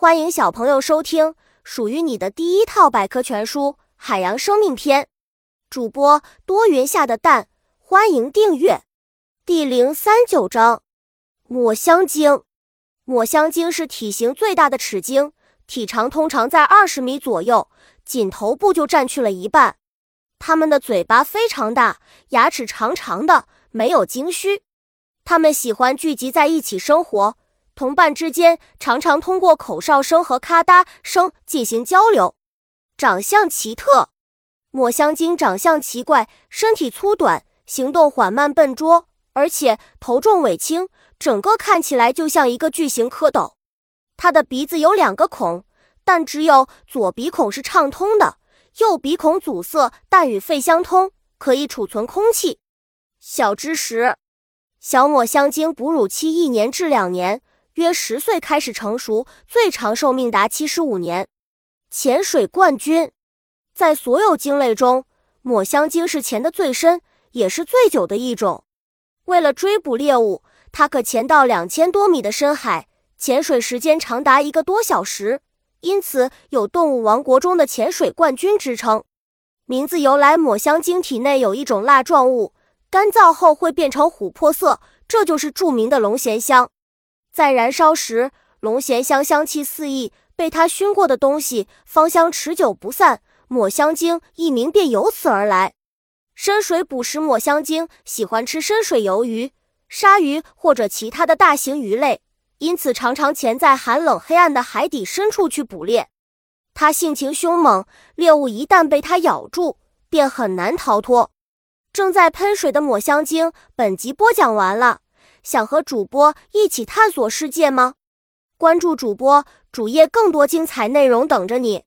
欢迎小朋友收听属于你的第一套百科全书《海洋生命篇》。主播多云下的蛋，欢迎订阅。第零三九章：抹香鲸。抹香鲸是体型最大的齿鲸，体长通常在二十米左右，仅头部就占去了一半。它们的嘴巴非常大，牙齿长长的，没有鲸须。它们喜欢聚集在一起生活。同伴之间常常通过口哨声和咔嗒声进行交流。长相奇特，抹香鲸长相奇怪，身体粗短，行动缓慢笨拙，而且头重尾轻，整个看起来就像一个巨型蝌蚪。它的鼻子有两个孔，但只有左鼻孔是畅通的，右鼻孔阻塞，但与肺相通，可以储存空气。小知识：小抹香鲸哺乳期一年至两年。约十岁开始成熟，最长寿命达七十五年。潜水冠军，在所有鲸类中，抹香鲸是潜得最深，也是最久的一种。为了追捕猎物，它可潜到两千多米的深海，潜水时间长达一个多小时，因此有“动物王国中的潜水冠军”之称。名字由来，抹香鲸体内有一种蜡状物，干燥后会变成琥珀色，这就是著名的龙涎香。在燃烧时，龙涎香香气四溢，被它熏过的东西芳香持久不散，抹香鲸一名便由此而来。深水捕食抹香鲸喜欢吃深水鱿鱼、鲨鱼或者其他的大型鱼类，因此常常潜在寒冷黑暗的海底深处去捕猎。它性情凶猛，猎物一旦被它咬住，便很难逃脱。正在喷水的抹香鲸，本集播讲完了。想和主播一起探索世界吗？关注主播主页，更多精彩内容等着你。